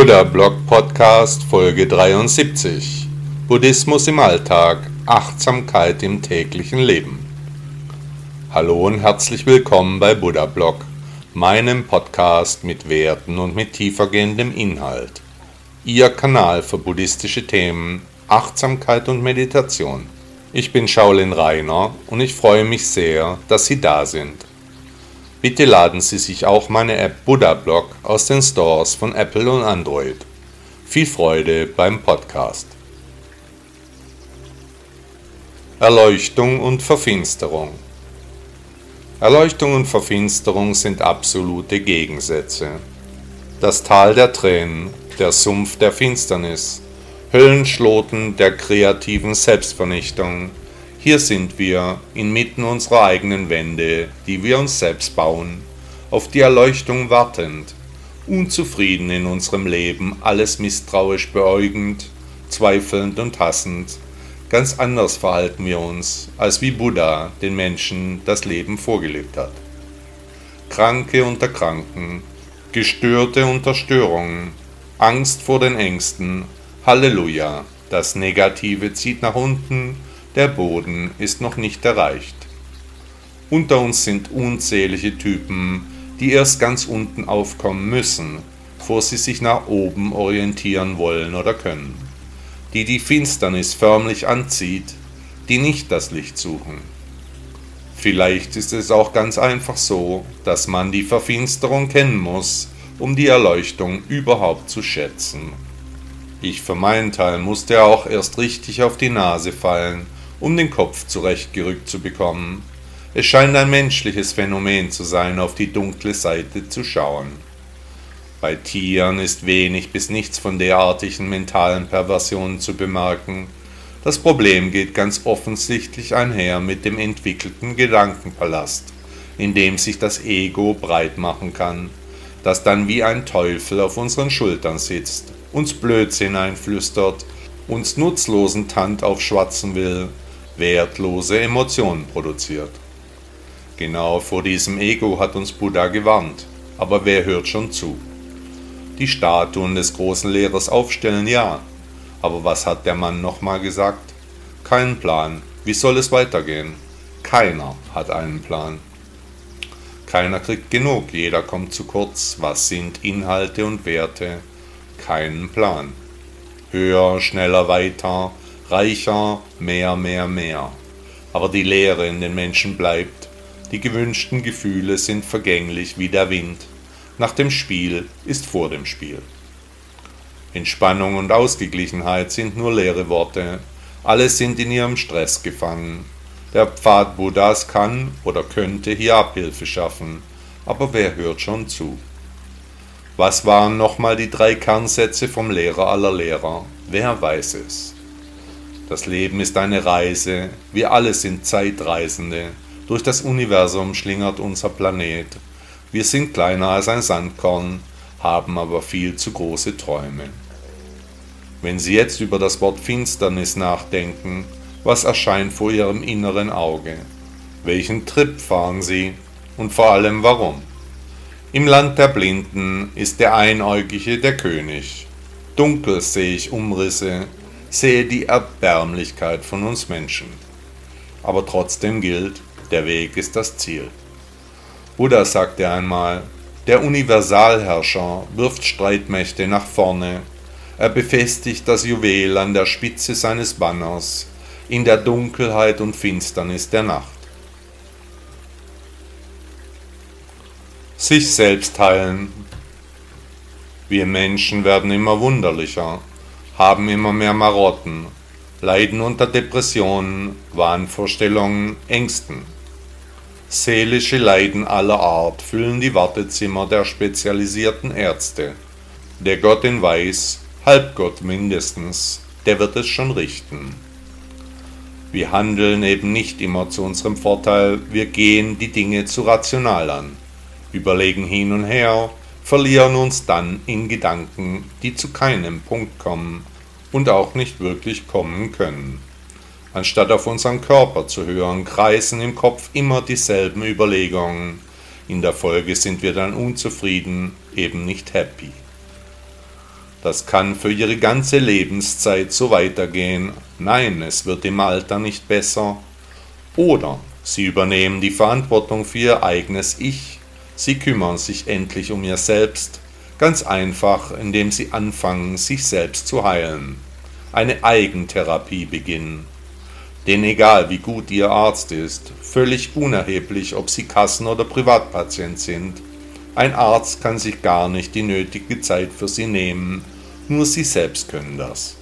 Buddha Blog Podcast Folge 73 Buddhismus im Alltag, Achtsamkeit im täglichen Leben. Hallo und herzlich willkommen bei Buddha Blog, meinem Podcast mit Werten und mit tiefergehendem Inhalt. Ihr Kanal für buddhistische Themen, Achtsamkeit und Meditation. Ich bin Shaolin Rainer und ich freue mich sehr, dass Sie da sind. Bitte laden Sie sich auch meine App Buddha Blog aus den Stores von Apple und Android. Viel Freude beim Podcast. Erleuchtung und Verfinsterung Erleuchtung und Verfinsterung sind absolute Gegensätze. Das Tal der Tränen, der Sumpf der Finsternis, Höllenschloten der kreativen Selbstvernichtung, hier sind wir, inmitten unserer eigenen Wände, die wir uns selbst bauen, auf die Erleuchtung wartend, unzufrieden in unserem Leben, alles misstrauisch beäugend, zweifelnd und hassend. Ganz anders verhalten wir uns, als wie Buddha den Menschen das Leben vorgelebt hat. Kranke unter Kranken, Gestörte unter Störungen, Angst vor den Ängsten, Halleluja, das Negative zieht nach unten, der Boden ist noch nicht erreicht. Unter uns sind unzählige Typen, die erst ganz unten aufkommen müssen, bevor sie sich nach oben orientieren wollen oder können. Die die Finsternis förmlich anzieht, die nicht das Licht suchen. Vielleicht ist es auch ganz einfach so, dass man die Verfinsterung kennen muss, um die Erleuchtung überhaupt zu schätzen. Ich für meinen Teil musste auch erst richtig auf die Nase fallen, um den Kopf zurechtgerückt zu bekommen. Es scheint ein menschliches Phänomen zu sein, auf die dunkle Seite zu schauen. Bei Tieren ist wenig bis nichts von derartigen mentalen Perversionen zu bemerken. Das Problem geht ganz offensichtlich einher mit dem entwickelten Gedankenpalast, in dem sich das Ego breit machen kann, das dann wie ein Teufel auf unseren Schultern sitzt, uns Blödsinn einflüstert, uns nutzlosen Tand aufschwatzen will, wertlose Emotionen produziert. Genau vor diesem Ego hat uns Buddha gewarnt, aber wer hört schon zu? Die Statuen des großen Lehrers aufstellen, ja, aber was hat der Mann nochmal gesagt? Keinen Plan. Wie soll es weitergehen? Keiner hat einen Plan. Keiner kriegt genug, jeder kommt zu kurz. Was sind Inhalte und Werte? Keinen Plan. Höher, schneller, weiter, reicher, mehr, mehr, mehr. Aber die Leere in den Menschen bleibt, die gewünschten Gefühle sind vergänglich wie der Wind, nach dem Spiel ist vor dem Spiel. Entspannung und Ausgeglichenheit sind nur leere Worte, alle sind in ihrem Stress gefangen. Der Pfad Buddhas kann oder könnte hier Abhilfe schaffen, aber wer hört schon zu? Was waren nochmal die drei Kernsätze vom Lehrer aller Lehrer? Wer weiß es? Das Leben ist eine Reise, wir alle sind Zeitreisende. Durch das Universum schlingert unser Planet. Wir sind kleiner als ein Sandkorn, haben aber viel zu große Träume. Wenn Sie jetzt über das Wort Finsternis nachdenken, was erscheint vor Ihrem inneren Auge? Welchen Trip fahren Sie und vor allem warum? Im Land der Blinden ist der Einäugige der König. Dunkel sehe ich Umrisse, sehe die Erbärmlichkeit von uns Menschen. Aber trotzdem gilt, der Weg ist das Ziel. Buddha sagte einmal, der Universalherrscher wirft Streitmächte nach vorne, er befestigt das Juwel an der Spitze seines Banners in der Dunkelheit und Finsternis der Nacht. Sich selbst heilen. Wir Menschen werden immer wunderlicher, haben immer mehr Marotten, leiden unter Depressionen, Wahnvorstellungen, Ängsten. Seelische Leiden aller Art füllen die Wartezimmer der spezialisierten Ärzte. Der Gott in Weiß, Halbgott mindestens, der wird es schon richten. Wir handeln eben nicht immer zu unserem Vorteil, wir gehen die Dinge zu rational an, überlegen hin und her, verlieren uns dann in Gedanken, die zu keinem Punkt kommen und auch nicht wirklich kommen können. Anstatt auf unseren Körper zu hören, kreisen im Kopf immer dieselben Überlegungen. In der Folge sind wir dann unzufrieden, eben nicht happy. Das kann für ihre ganze Lebenszeit so weitergehen. Nein, es wird im Alter nicht besser. Oder sie übernehmen die Verantwortung für ihr eigenes Ich. Sie kümmern sich endlich um ihr Selbst. Ganz einfach, indem sie anfangen, sich selbst zu heilen. Eine Eigentherapie beginnen. Denn egal wie gut Ihr Arzt ist, völlig unerheblich, ob Sie Kassen- oder Privatpatient sind, ein Arzt kann sich gar nicht die nötige Zeit für Sie nehmen, nur Sie selbst können das.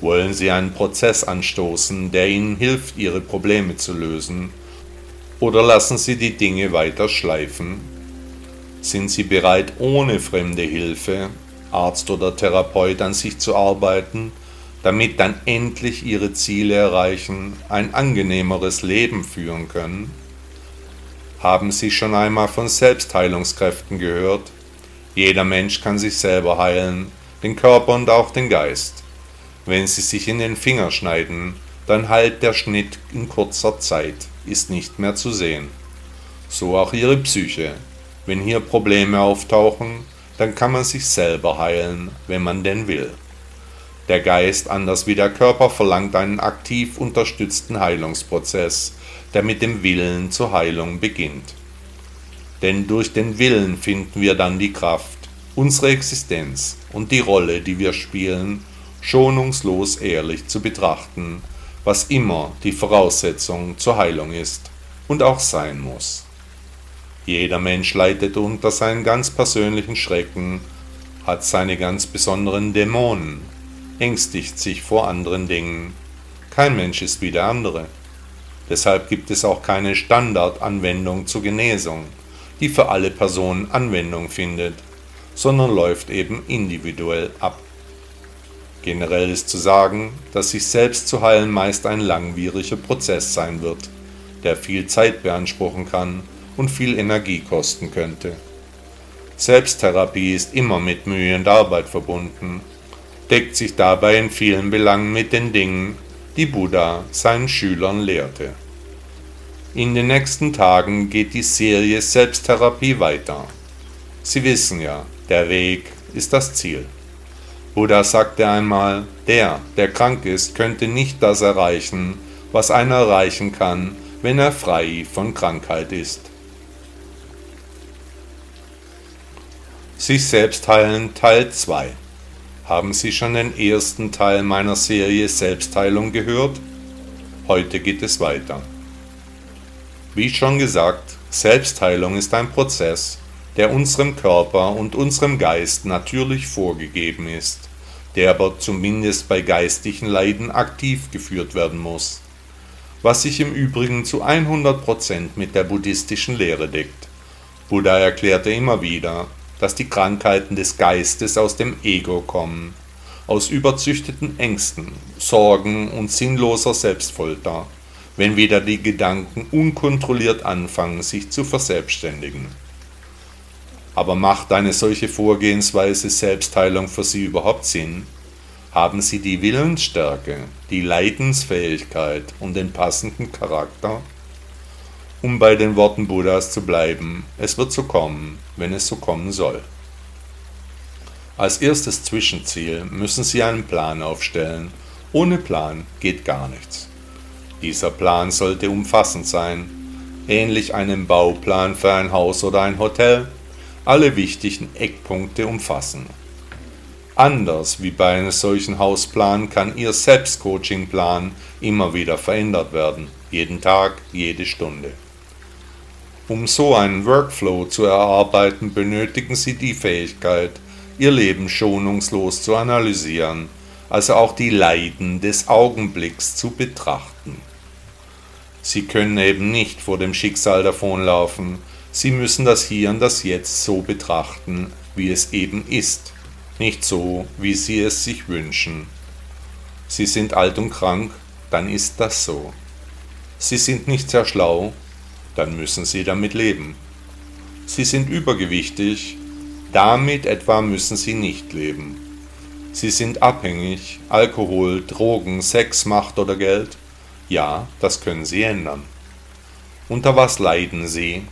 Wollen Sie einen Prozess anstoßen, der Ihnen hilft, Ihre Probleme zu lösen, oder lassen Sie die Dinge weiter schleifen? Sind Sie bereit, ohne fremde Hilfe, Arzt oder Therapeut an sich zu arbeiten, damit dann endlich Ihre Ziele erreichen, ein angenehmeres Leben führen können? Haben Sie schon einmal von Selbstheilungskräften gehört? Jeder Mensch kann sich selber heilen, den Körper und auch den Geist. Wenn Sie sich in den Finger schneiden, dann heilt der Schnitt in kurzer Zeit, ist nicht mehr zu sehen. So auch Ihre Psyche. Wenn hier Probleme auftauchen, dann kann man sich selber heilen, wenn man denn will. Der Geist, anders wie der Körper, verlangt einen aktiv unterstützten Heilungsprozess, der mit dem Willen zur Heilung beginnt. Denn durch den Willen finden wir dann die Kraft, unsere Existenz und die Rolle, die wir spielen, schonungslos ehrlich zu betrachten, was immer die Voraussetzung zur Heilung ist und auch sein muss. Jeder Mensch leidet unter seinen ganz persönlichen Schrecken, hat seine ganz besonderen Dämonen, ängstigt sich vor anderen Dingen. Kein Mensch ist wie der andere. Deshalb gibt es auch keine Standardanwendung zur Genesung, die für alle Personen Anwendung findet, sondern läuft eben individuell ab. Generell ist zu sagen, dass sich selbst zu heilen meist ein langwieriger Prozess sein wird, der viel Zeit beanspruchen kann und viel Energie kosten könnte. Selbsttherapie ist immer mit Mühe und Arbeit verbunden, deckt sich dabei in vielen Belangen mit den Dingen, die Buddha seinen Schülern lehrte. In den nächsten Tagen geht die Serie Selbsttherapie weiter. Sie wissen ja, der Weg ist das Ziel. Buddha sagte einmal, der, der krank ist, könnte nicht das erreichen, was einer erreichen kann, wenn er frei von Krankheit ist. Sich selbst heilen Teil 2 haben Sie schon den ersten Teil meiner Serie Selbstheilung gehört? Heute geht es weiter. Wie schon gesagt, Selbstheilung ist ein Prozess, der unserem Körper und unserem Geist natürlich vorgegeben ist, der aber zumindest bei geistigen Leiden aktiv geführt werden muss, was sich im Übrigen zu 100% mit der buddhistischen Lehre deckt. Buddha erklärte immer wieder, dass die Krankheiten des Geistes aus dem Ego kommen, aus überzüchteten Ängsten, Sorgen und sinnloser Selbstfolter, wenn wieder die Gedanken unkontrolliert anfangen, sich zu verselbstständigen. Aber macht eine solche Vorgehensweise Selbstheilung für Sie überhaupt Sinn? Haben Sie die Willensstärke, die Leidensfähigkeit und den passenden Charakter? Um bei den Worten Buddhas zu bleiben, es wird so kommen, wenn es so kommen soll. Als erstes Zwischenziel müssen Sie einen Plan aufstellen. Ohne Plan geht gar nichts. Dieser Plan sollte umfassend sein, ähnlich einem Bauplan für ein Haus oder ein Hotel, alle wichtigen Eckpunkte umfassen. Anders wie bei einem solchen Hausplan kann Ihr Selbstcoaching-Plan immer wieder verändert werden, jeden Tag, jede Stunde. Um so einen Workflow zu erarbeiten, benötigen Sie die Fähigkeit, Ihr Leben schonungslos zu analysieren, also auch die Leiden des Augenblicks zu betrachten. Sie können eben nicht vor dem Schicksal davonlaufen, Sie müssen das Hier und das Jetzt so betrachten, wie es eben ist, nicht so, wie Sie es sich wünschen. Sie sind alt und krank, dann ist das so. Sie sind nicht sehr schlau, dann müssen sie damit leben. Sie sind übergewichtig, damit etwa müssen sie nicht leben. Sie sind abhängig, Alkohol, Drogen, Sex, Macht oder Geld? Ja, das können sie ändern. Unter was leiden sie?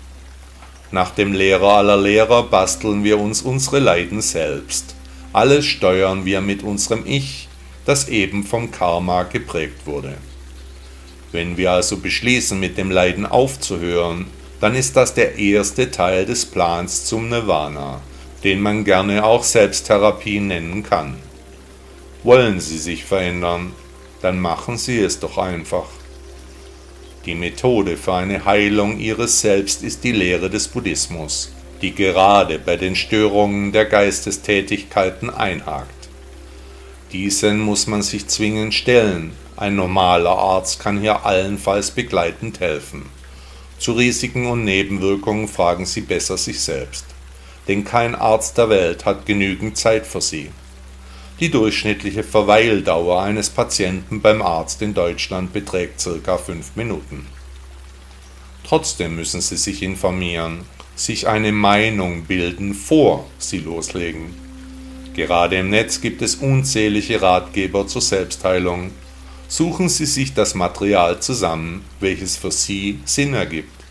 Nach dem Lehrer aller Lehrer basteln wir uns unsere Leiden selbst. Alles steuern wir mit unserem Ich, das eben vom Karma geprägt wurde. Wenn wir also beschließen, mit dem Leiden aufzuhören, dann ist das der erste Teil des Plans zum Nirvana, den man gerne auch Selbsttherapie nennen kann. Wollen Sie sich verändern, dann machen Sie es doch einfach. Die Methode für eine Heilung Ihres Selbst ist die Lehre des Buddhismus, die gerade bei den Störungen der Geistestätigkeiten einhakt. Diesen muss man sich zwingend stellen, ein normaler Arzt kann hier allenfalls begleitend helfen. Zu Risiken und Nebenwirkungen fragen Sie besser sich selbst, denn kein Arzt der Welt hat genügend Zeit für Sie. Die durchschnittliche Verweildauer eines Patienten beim Arzt in Deutschland beträgt circa fünf Minuten. Trotzdem müssen Sie sich informieren, sich eine Meinung bilden, vor Sie loslegen. Gerade im Netz gibt es unzählige Ratgeber zur Selbstheilung. Suchen Sie sich das Material zusammen, welches für Sie Sinn ergibt.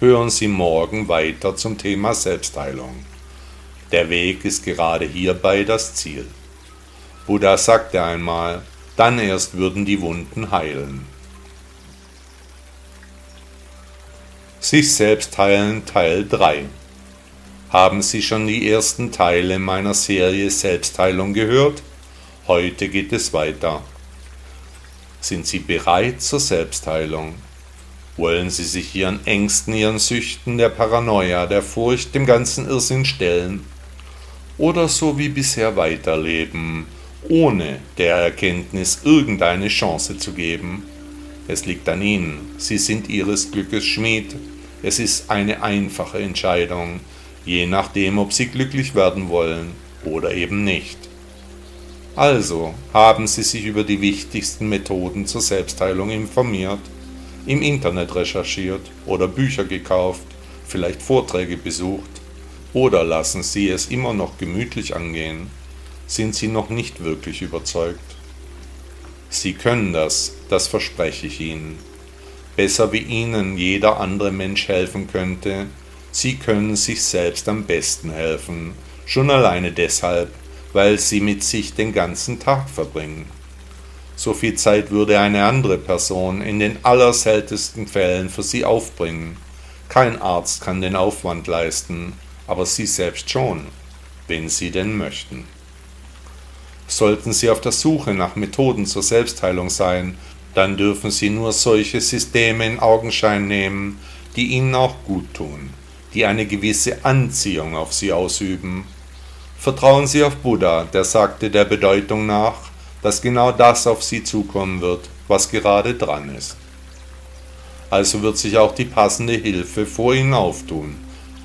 Hören Sie morgen weiter zum Thema Selbstheilung. Der Weg ist gerade hierbei das Ziel. Buddha sagte einmal, dann erst würden die Wunden heilen. Sich selbst heilen Teil 3 Haben Sie schon die ersten Teile meiner Serie Selbstheilung gehört? Heute geht es weiter. Sind Sie bereit zur Selbstheilung? Wollen Sie sich Ihren Ängsten, Ihren Süchten, der Paranoia, der Furcht, dem ganzen Irrsinn stellen? Oder so wie bisher weiterleben, ohne der Erkenntnis irgendeine Chance zu geben? Es liegt an Ihnen. Sie sind Ihres Glückes Schmied. Es ist eine einfache Entscheidung, je nachdem, ob Sie glücklich werden wollen oder eben nicht. Also haben Sie sich über die wichtigsten Methoden zur Selbstheilung informiert im Internet recherchiert oder Bücher gekauft, vielleicht Vorträge besucht oder lassen Sie es immer noch gemütlich angehen, sind Sie noch nicht wirklich überzeugt. Sie können das, das verspreche ich Ihnen. Besser wie Ihnen jeder andere Mensch helfen könnte, Sie können sich selbst am besten helfen, schon alleine deshalb, weil Sie mit sich den ganzen Tag verbringen. So viel Zeit würde eine andere Person in den allerseltensten Fällen für sie aufbringen. Kein Arzt kann den Aufwand leisten, aber Sie selbst schon, wenn Sie denn möchten. Sollten Sie auf der Suche nach Methoden zur Selbstheilung sein, dann dürfen Sie nur solche Systeme in Augenschein nehmen, die Ihnen auch gut tun, die eine gewisse Anziehung auf Sie ausüben. Vertrauen Sie auf Buddha, der sagte der Bedeutung nach, dass genau das auf sie zukommen wird, was gerade dran ist. Also wird sich auch die passende Hilfe vor ihnen auftun,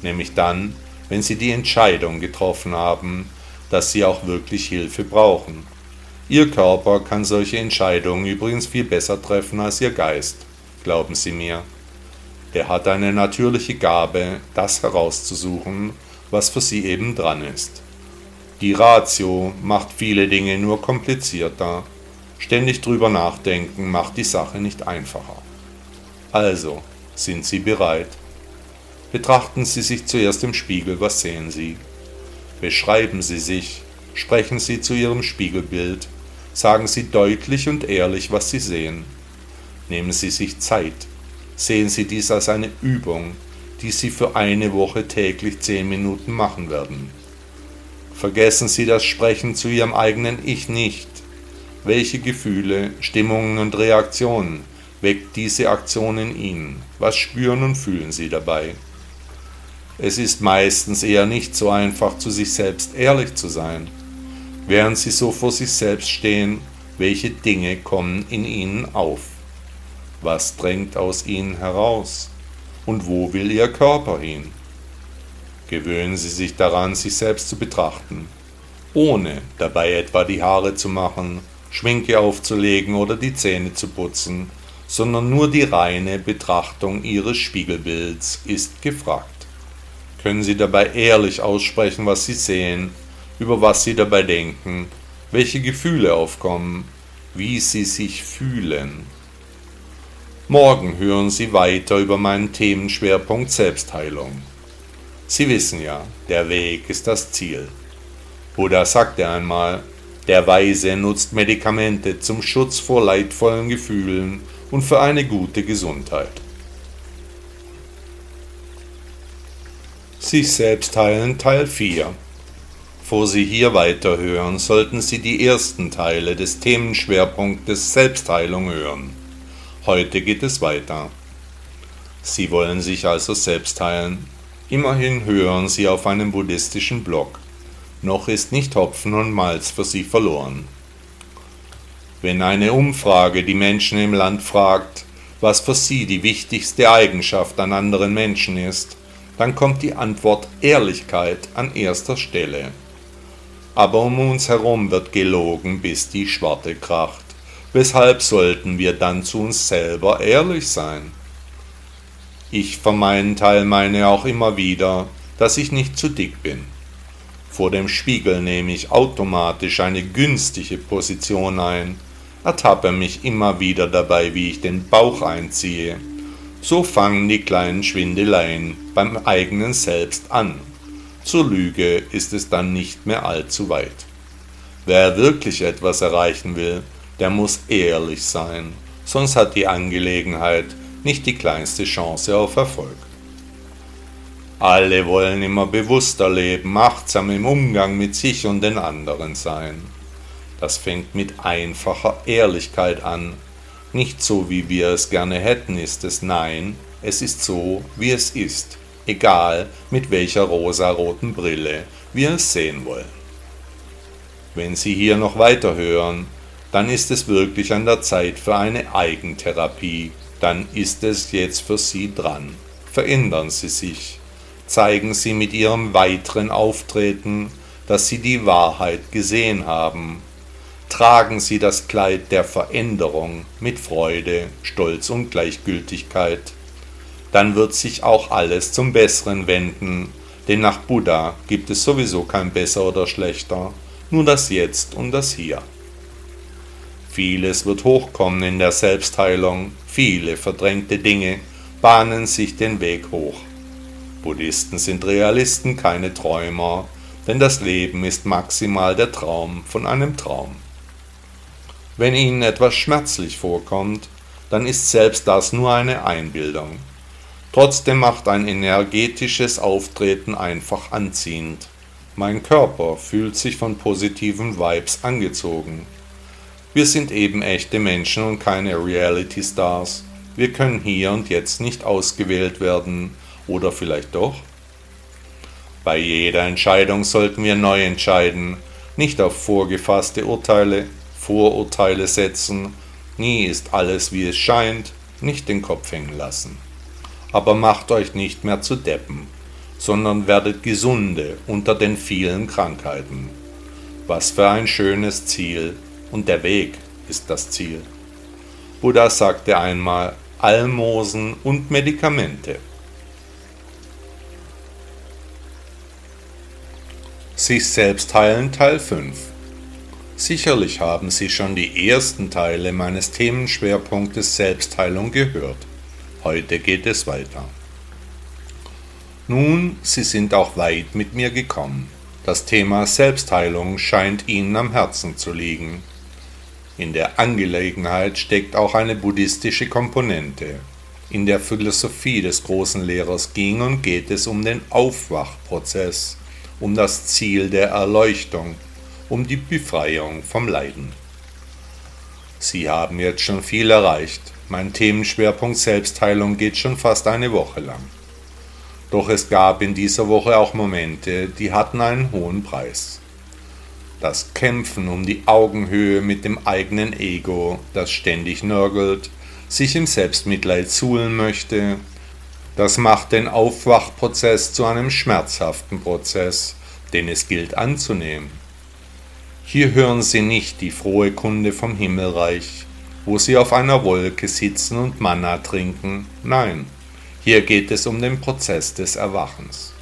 nämlich dann, wenn sie die Entscheidung getroffen haben, dass sie auch wirklich Hilfe brauchen. Ihr Körper kann solche Entscheidungen übrigens viel besser treffen als ihr Geist, glauben Sie mir. Der hat eine natürliche Gabe, das herauszusuchen, was für sie eben dran ist. Die Ratio macht viele Dinge nur komplizierter. Ständig drüber nachdenken macht die Sache nicht einfacher. Also, sind Sie bereit? Betrachten Sie sich zuerst im Spiegel, was sehen Sie? Beschreiben Sie sich, sprechen Sie zu Ihrem Spiegelbild, sagen Sie deutlich und ehrlich, was Sie sehen. Nehmen Sie sich Zeit, sehen Sie dies als eine Übung, die Sie für eine Woche täglich zehn Minuten machen werden. Vergessen Sie das Sprechen zu Ihrem eigenen Ich nicht. Welche Gefühle, Stimmungen und Reaktionen weckt diese Aktion in Ihnen? Was spüren und fühlen Sie dabei? Es ist meistens eher nicht so einfach, zu sich selbst ehrlich zu sein. Während Sie so vor sich selbst stehen, welche Dinge kommen in Ihnen auf? Was drängt aus Ihnen heraus? Und wo will Ihr Körper hin? Gewöhnen Sie sich daran, sich selbst zu betrachten, ohne dabei etwa die Haare zu machen, Schminke aufzulegen oder die Zähne zu putzen, sondern nur die reine Betrachtung Ihres Spiegelbilds ist gefragt. Können Sie dabei ehrlich aussprechen, was Sie sehen, über was Sie dabei denken, welche Gefühle aufkommen, wie Sie sich fühlen. Morgen hören Sie weiter über meinen Themenschwerpunkt Selbstheilung. Sie wissen ja, der Weg ist das Ziel. Buddha sagte einmal, der Weise nutzt Medikamente zum Schutz vor leidvollen Gefühlen und für eine gute Gesundheit. Sich selbst heilen Teil 4 Bevor Sie hier weiterhören, sollten Sie die ersten Teile des Themenschwerpunktes Selbstheilung hören. Heute geht es weiter. Sie wollen sich also selbst heilen. Immerhin hören Sie auf einem buddhistischen Blog. Noch ist nicht Hopfen und Malz für Sie verloren. Wenn eine Umfrage die Menschen im Land fragt, was für sie die wichtigste Eigenschaft an anderen Menschen ist, dann kommt die Antwort Ehrlichkeit an erster Stelle aber um uns herum wird gelogen, bis die Schwarte kracht. Weshalb sollten wir dann zu uns selber ehrlich sein? Ich für meinen Teil meine auch immer wieder, dass ich nicht zu dick bin. Vor dem Spiegel nehme ich automatisch eine günstige Position ein, ertappe mich immer wieder dabei, wie ich den Bauch einziehe. So fangen die kleinen Schwindeleien beim eigenen Selbst an. Zur Lüge ist es dann nicht mehr allzu weit. Wer wirklich etwas erreichen will, der muss ehrlich sein, sonst hat die Angelegenheit nicht die kleinste Chance auf Erfolg. Alle wollen immer bewusster leben, achtsam im Umgang mit sich und den anderen sein. Das fängt mit einfacher Ehrlichkeit an. Nicht so, wie wir es gerne hätten, ist es nein, es ist so, wie es ist egal mit welcher rosaroten Brille wir es sehen wollen. Wenn Sie hier noch weiter hören, dann ist es wirklich an der Zeit für eine Eigentherapie, dann ist es jetzt für Sie dran. Verändern Sie sich, zeigen Sie mit Ihrem weiteren Auftreten, dass Sie die Wahrheit gesehen haben. Tragen Sie das Kleid der Veränderung mit Freude, Stolz und Gleichgültigkeit dann wird sich auch alles zum Besseren wenden, denn nach Buddha gibt es sowieso kein besser oder schlechter, nur das Jetzt und das Hier. Vieles wird hochkommen in der Selbstheilung, viele verdrängte Dinge bahnen sich den Weg hoch. Buddhisten sind Realisten, keine Träumer, denn das Leben ist maximal der Traum von einem Traum. Wenn ihnen etwas schmerzlich vorkommt, dann ist selbst das nur eine Einbildung. Trotzdem macht ein energetisches Auftreten einfach anziehend. Mein Körper fühlt sich von positiven Vibes angezogen. Wir sind eben echte Menschen und keine Reality Stars. Wir können hier und jetzt nicht ausgewählt werden. Oder vielleicht doch? Bei jeder Entscheidung sollten wir neu entscheiden, nicht auf vorgefasste Urteile, Vorurteile setzen. Nie ist alles wie es scheint, nicht den Kopf hängen lassen aber macht euch nicht mehr zu Deppen, sondern werdet Gesunde unter den vielen Krankheiten. Was für ein schönes Ziel, und der Weg ist das Ziel. Buddha sagte einmal Almosen und Medikamente. Sich selbst heilen Teil 5 Sicherlich haben Sie schon die ersten Teile meines Themenschwerpunktes Selbstheilung gehört. Heute geht es weiter. Nun, Sie sind auch weit mit mir gekommen. Das Thema Selbstheilung scheint Ihnen am Herzen zu liegen. In der Angelegenheit steckt auch eine buddhistische Komponente. In der Philosophie des großen Lehrers ging und geht es um den Aufwachprozess, um das Ziel der Erleuchtung, um die Befreiung vom Leiden. Sie haben jetzt schon viel erreicht, mein Themenschwerpunkt Selbstheilung geht schon fast eine Woche lang. Doch es gab in dieser Woche auch Momente, die hatten einen hohen Preis. Das Kämpfen um die Augenhöhe mit dem eigenen Ego, das ständig nörgelt, sich im Selbstmitleid suhlen möchte, das macht den Aufwachprozess zu einem schmerzhaften Prozess, den es gilt anzunehmen. Hier hören Sie nicht die frohe Kunde vom Himmelreich, wo sie auf einer Wolke sitzen und Manna trinken. Nein, hier geht es um den Prozess des Erwachens.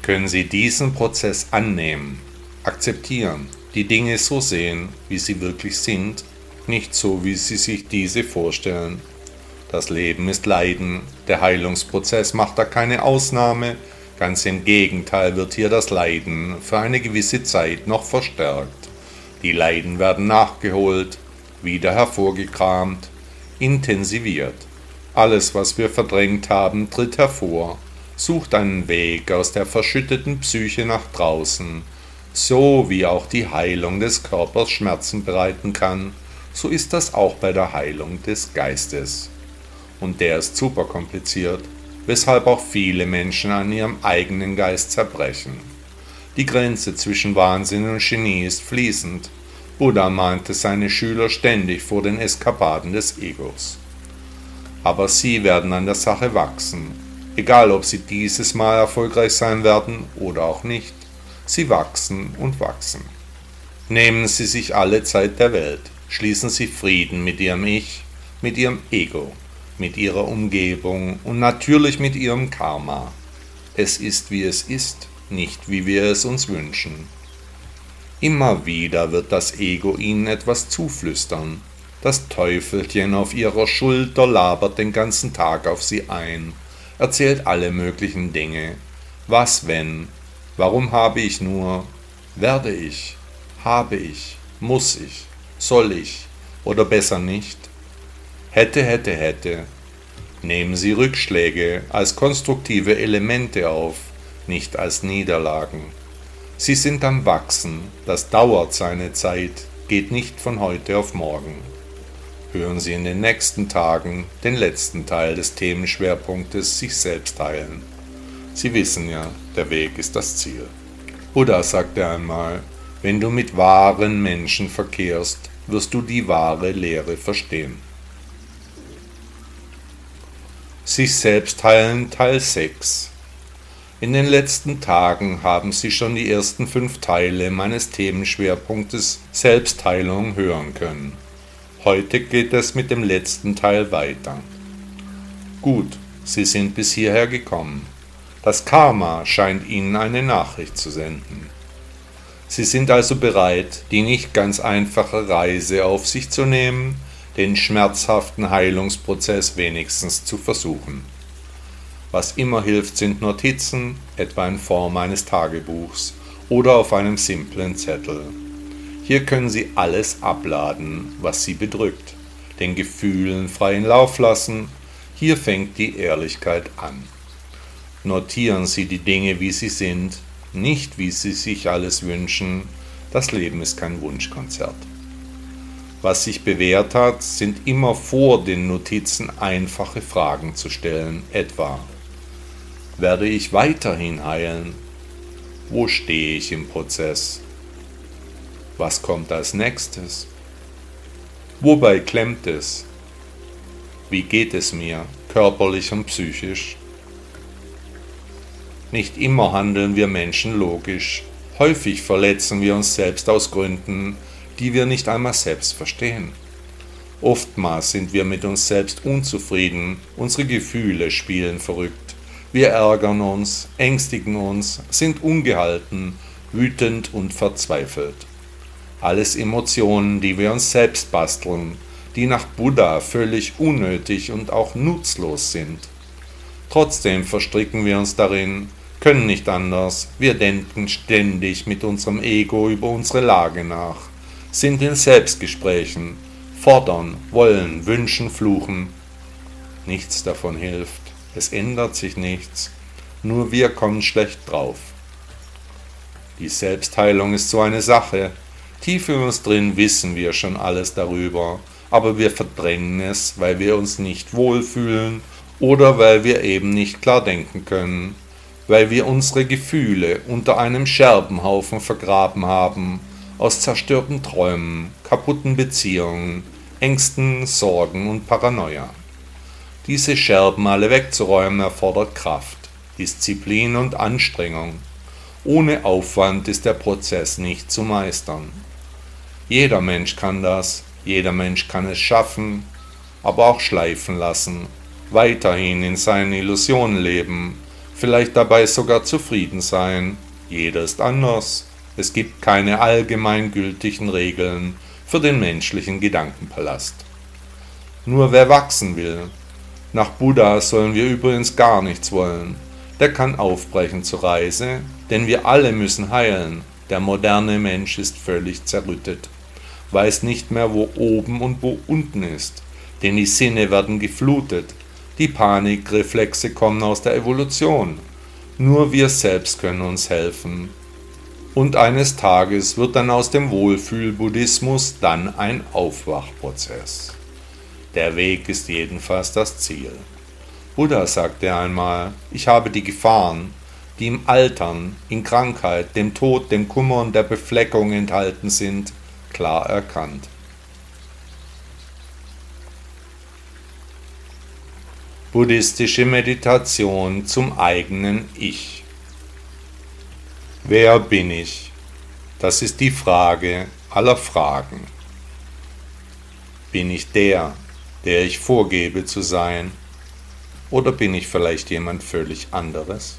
Können Sie diesen Prozess annehmen, akzeptieren, die Dinge so sehen, wie sie wirklich sind, nicht so, wie Sie sich diese vorstellen. Das Leben ist Leiden, der Heilungsprozess macht da keine Ausnahme, Ganz im Gegenteil wird hier das Leiden für eine gewisse Zeit noch verstärkt. Die Leiden werden nachgeholt, wieder hervorgekramt, intensiviert. Alles, was wir verdrängt haben, tritt hervor, sucht einen Weg aus der verschütteten Psyche nach draußen, so wie auch die Heilung des Körpers Schmerzen bereiten kann, so ist das auch bei der Heilung des Geistes. Und der ist super kompliziert, weshalb auch viele Menschen an ihrem eigenen Geist zerbrechen. Die Grenze zwischen Wahnsinn und Genie ist fließend. Buddha mahnte seine Schüler ständig vor den Eskapaden des Egos. Aber sie werden an der Sache wachsen, egal ob sie dieses Mal erfolgreich sein werden oder auch nicht. Sie wachsen und wachsen. Nehmen Sie sich alle Zeit der Welt, schließen Sie Frieden mit Ihrem Ich, mit Ihrem Ego mit ihrer Umgebung und natürlich mit ihrem Karma. Es ist wie es ist, nicht wie wir es uns wünschen. Immer wieder wird das Ego ihnen etwas zuflüstern. Das Teufelchen auf ihrer Schulter labert den ganzen Tag auf sie ein, erzählt alle möglichen Dinge. Was wenn? Warum habe ich nur? Werde ich? Habe ich? Muss ich? Soll ich? Oder besser nicht? Hätte, hätte, hätte. Nehmen Sie Rückschläge als konstruktive Elemente auf, nicht als Niederlagen. Sie sind am Wachsen, das dauert seine Zeit, geht nicht von heute auf morgen. Hören Sie in den nächsten Tagen den letzten Teil des Themenschwerpunktes sich selbst heilen. Sie wissen ja, der Weg ist das Ziel. Buddha sagte einmal, wenn du mit wahren Menschen verkehrst, wirst du die wahre Lehre verstehen. Sich selbst heilen Teil 6 In den letzten Tagen haben Sie schon die ersten fünf Teile meines Themenschwerpunktes Selbstheilung hören können. Heute geht es mit dem letzten Teil weiter. Gut, Sie sind bis hierher gekommen. Das Karma scheint Ihnen eine Nachricht zu senden. Sie sind also bereit, die nicht ganz einfache Reise auf sich zu nehmen, den schmerzhaften Heilungsprozess wenigstens zu versuchen. Was immer hilft, sind Notizen, etwa in Form eines Tagebuchs oder auf einem simplen Zettel. Hier können Sie alles abladen, was Sie bedrückt, den Gefühlen freien Lauf lassen. Hier fängt die Ehrlichkeit an. Notieren Sie die Dinge, wie sie sind, nicht wie Sie sich alles wünschen. Das Leben ist kein Wunschkonzert. Was sich bewährt hat, sind immer vor den Notizen einfache Fragen zu stellen, etwa werde ich weiterhin heilen? Wo stehe ich im Prozess? Was kommt als nächstes? Wobei klemmt es? Wie geht es mir, körperlich und psychisch? Nicht immer handeln wir Menschen logisch. Häufig verletzen wir uns selbst aus Gründen, die wir nicht einmal selbst verstehen. Oftmals sind wir mit uns selbst unzufrieden, unsere Gefühle spielen verrückt, wir ärgern uns, ängstigen uns, sind ungehalten, wütend und verzweifelt. Alles Emotionen, die wir uns selbst basteln, die nach Buddha völlig unnötig und auch nutzlos sind. Trotzdem verstricken wir uns darin, können nicht anders, wir denken ständig mit unserem Ego über unsere Lage nach sind in Selbstgesprächen, fordern, wollen, wünschen, fluchen. Nichts davon hilft, es ändert sich nichts, nur wir kommen schlecht drauf. Die Selbstheilung ist so eine Sache, tief in uns drin wissen wir schon alles darüber, aber wir verdrängen es, weil wir uns nicht wohlfühlen oder weil wir eben nicht klar denken können, weil wir unsere Gefühle unter einem Scherbenhaufen vergraben haben aus zerstörten Träumen, kaputten Beziehungen, Ängsten, Sorgen und Paranoia. Diese Scherben alle wegzuräumen erfordert Kraft, Disziplin und Anstrengung. Ohne Aufwand ist der Prozess nicht zu meistern. Jeder Mensch kann das, jeder Mensch kann es schaffen, aber auch schleifen lassen, weiterhin in seinen Illusionen leben, vielleicht dabei sogar zufrieden sein. Jeder ist anders, es gibt keine allgemeingültigen Regeln für den menschlichen Gedankenpalast. Nur wer wachsen will, nach Buddha sollen wir übrigens gar nichts wollen. der kann aufbrechen zur Reise, denn wir alle müssen heilen. Der moderne Mensch ist völlig zerrüttet, weiß nicht mehr, wo oben und wo unten ist, denn die Sinne werden geflutet, die Panikreflexe kommen aus der Evolution. Nur wir selbst können uns helfen. Und eines Tages wird dann aus dem Wohlfühlbuddhismus dann ein Aufwachprozess. Der Weg ist jedenfalls das Ziel. Buddha sagte einmal, ich habe die Gefahren, die im Altern, in Krankheit, dem Tod, dem Kummer und der Befleckung enthalten sind, klar erkannt. Buddhistische Meditation zum eigenen Ich. Wer bin ich? Das ist die Frage aller Fragen. Bin ich der, der ich vorgebe zu sein? Oder bin ich vielleicht jemand völlig anderes?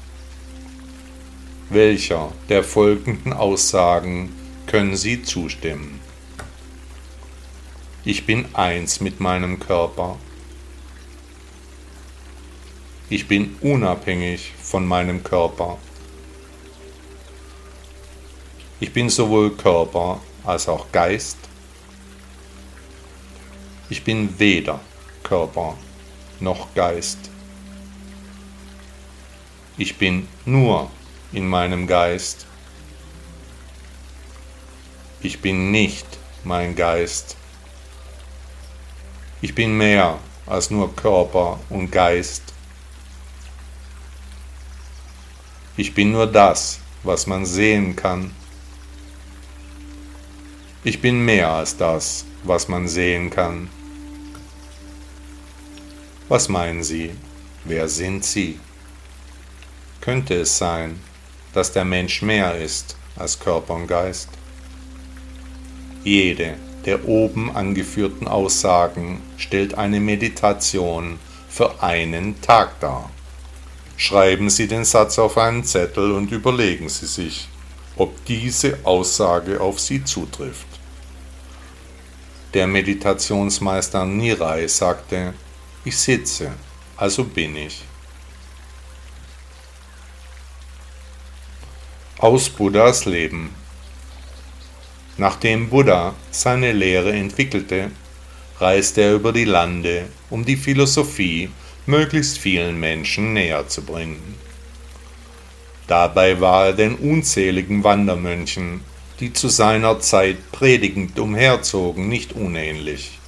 Welcher der folgenden Aussagen können Sie zustimmen? Ich bin eins mit meinem Körper. Ich bin unabhängig von meinem Körper. Ich bin sowohl Körper als auch Geist. Ich bin weder Körper noch Geist. Ich bin nur in meinem Geist. Ich bin nicht mein Geist. Ich bin mehr als nur Körper und Geist. Ich bin nur das, was man sehen kann. Ich bin mehr als das, was man sehen kann. Was meinen Sie? Wer sind Sie? Könnte es sein, dass der Mensch mehr ist als Körper und Geist? Jede der oben angeführten Aussagen stellt eine Meditation für einen Tag dar. Schreiben Sie den Satz auf einen Zettel und überlegen Sie sich, ob diese Aussage auf Sie zutrifft. Der Meditationsmeister Nirai sagte, ich sitze, also bin ich. Aus Buddhas Leben. Nachdem Buddha seine Lehre entwickelte, reiste er über die Lande, um die Philosophie möglichst vielen Menschen näher zu bringen. Dabei war er den unzähligen Wandermönchen, die zu seiner Zeit predigend umherzogen, nicht unähnlich.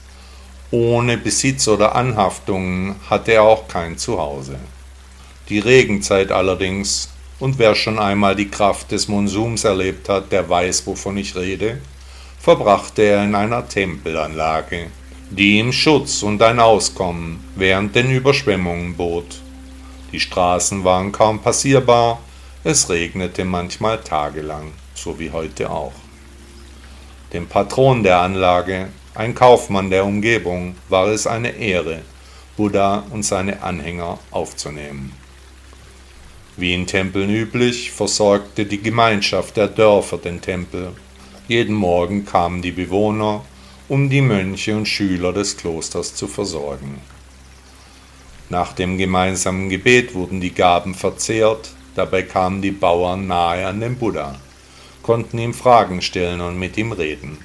Ohne Besitz oder Anhaftungen hatte er auch kein Zuhause. Die Regenzeit allerdings und wer schon einmal die Kraft des Monsums erlebt hat, der weiß, wovon ich rede, verbrachte er in einer Tempelanlage, die ihm Schutz und ein Auskommen während den Überschwemmungen bot. Die Straßen waren kaum passierbar, es regnete manchmal tagelang, so wie heute auch. Dem Patron der Anlage, ein Kaufmann der Umgebung, war es eine Ehre, Buddha und seine Anhänger aufzunehmen. Wie in Tempeln üblich, versorgte die Gemeinschaft der Dörfer den Tempel. Jeden Morgen kamen die Bewohner, um die Mönche und Schüler des Klosters zu versorgen. Nach dem gemeinsamen Gebet wurden die Gaben verzehrt, dabei kamen die Bauern nahe an den Buddha, konnten ihm Fragen stellen und mit ihm reden.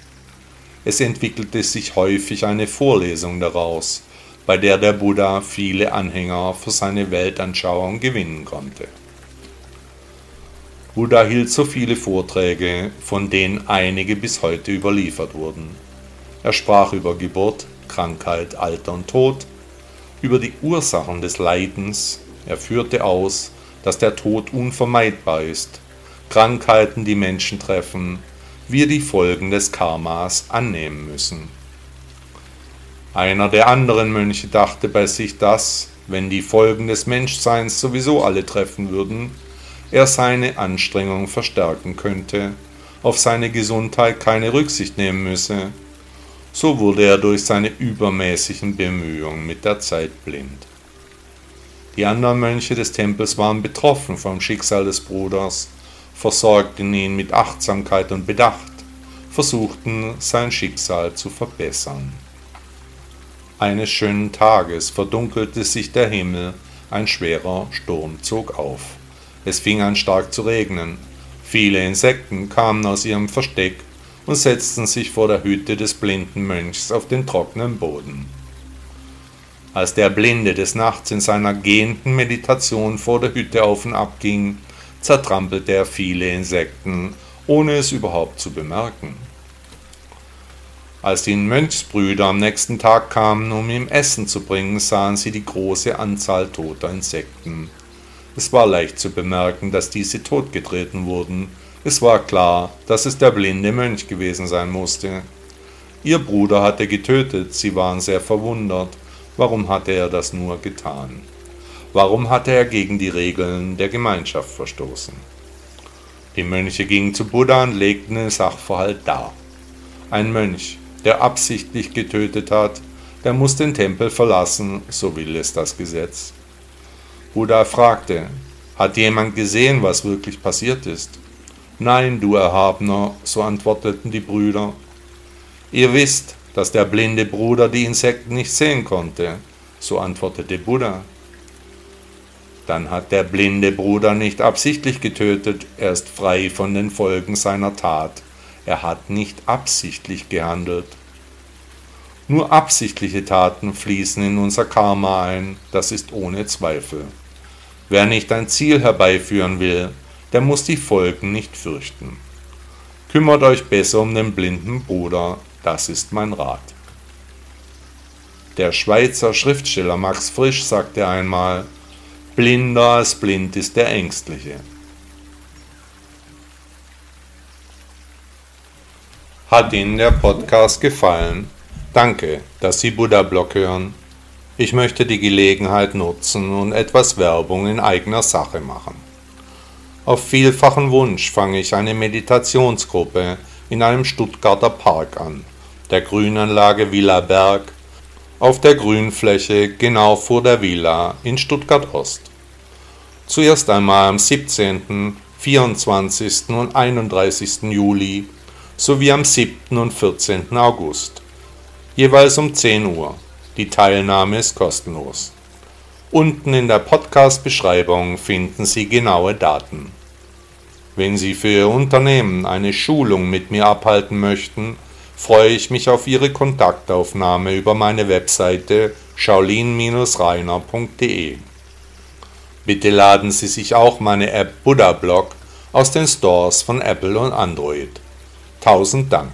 Es entwickelte sich häufig eine Vorlesung daraus, bei der der Buddha viele Anhänger für seine Weltanschauung gewinnen konnte. Buddha hielt so viele Vorträge, von denen einige bis heute überliefert wurden. Er sprach über Geburt, Krankheit, Alter und Tod, über die Ursachen des Leidens. Er führte aus, dass der Tod unvermeidbar ist, Krankheiten die Menschen treffen, wir die Folgen des Karmas annehmen müssen. Einer der anderen Mönche dachte bei sich, dass, wenn die Folgen des Menschseins sowieso alle treffen würden, er seine Anstrengung verstärken könnte, auf seine Gesundheit keine Rücksicht nehmen müsse. So wurde er durch seine übermäßigen Bemühungen mit der Zeit blind. Die anderen Mönche des Tempels waren betroffen vom Schicksal des Bruders, versorgten ihn mit Achtsamkeit und Bedacht, versuchten sein Schicksal zu verbessern. Eines schönen Tages verdunkelte sich der Himmel Ein schwerer Sturm zog auf. Es fing an stark zu regnen. Viele Insekten kamen aus ihrem Versteck und setzten sich vor der Hütte des blinden Mönchs auf den trockenen Boden. Als der Blinde des Nachts in seiner gehenden Meditation vor der Hütte auf und ab ging, zertrampelte er viele Insekten, ohne es überhaupt zu bemerken. Als die Mönchsbrüder am nächsten Tag kamen, um ihm Essen zu bringen, sahen sie die große Anzahl toter Insekten. Es war leicht zu bemerken, dass diese totgetreten wurden. Es war klar, dass es der blinde Mönch gewesen sein musste. Ihr Bruder hatte getötet, sie waren sehr verwundert. Warum hatte er das nur getan? Warum hatte er gegen die Regeln der Gemeinschaft verstoßen? Die Mönche gingen zu Buddha und legten den Sachverhalt dar. Ein Mönch, der absichtlich getötet hat, der muss den Tempel verlassen, so will es das Gesetz. Buddha fragte, hat jemand gesehen, was wirklich passiert ist? Nein, du Erhabener, so antworteten die Brüder. Ihr wisst, dass der blinde Bruder die Insekten nicht sehen konnte, so antwortete Buddha. Dann hat der blinde Bruder nicht absichtlich getötet, er ist frei von den Folgen seiner Tat. Er hat nicht absichtlich gehandelt. Nur absichtliche Taten fließen in unser Karma ein, das ist ohne Zweifel. Wer nicht ein Ziel herbeiführen will, der muss die Folgen nicht fürchten. Kümmert euch besser um den blinden Bruder, das ist mein Rat. Der Schweizer Schriftsteller Max Frisch sagte einmal, Blinder als blind ist der Ängstliche. Hat Ihnen der Podcast gefallen? Danke, dass Sie Buddha Blog hören. Ich möchte die Gelegenheit nutzen und etwas Werbung in eigener Sache machen. Auf vielfachen Wunsch fange ich eine Meditationsgruppe in einem Stuttgarter Park an, der Grünanlage Villa Berg, auf der Grünfläche genau vor der Villa in Stuttgart Ost. Zuerst einmal am 17., 24. und 31. Juli sowie am 7. und 14. August. Jeweils um 10 Uhr. Die Teilnahme ist kostenlos. Unten in der Podcast-Beschreibung finden Sie genaue Daten. Wenn Sie für Ihr Unternehmen eine Schulung mit mir abhalten möchten, freue ich mich auf Ihre Kontaktaufnahme über meine Webseite shaolin-reiner.de. Bitte laden Sie sich auch meine App Buddha Blog aus den Stores von Apple und Android. Tausend Dank.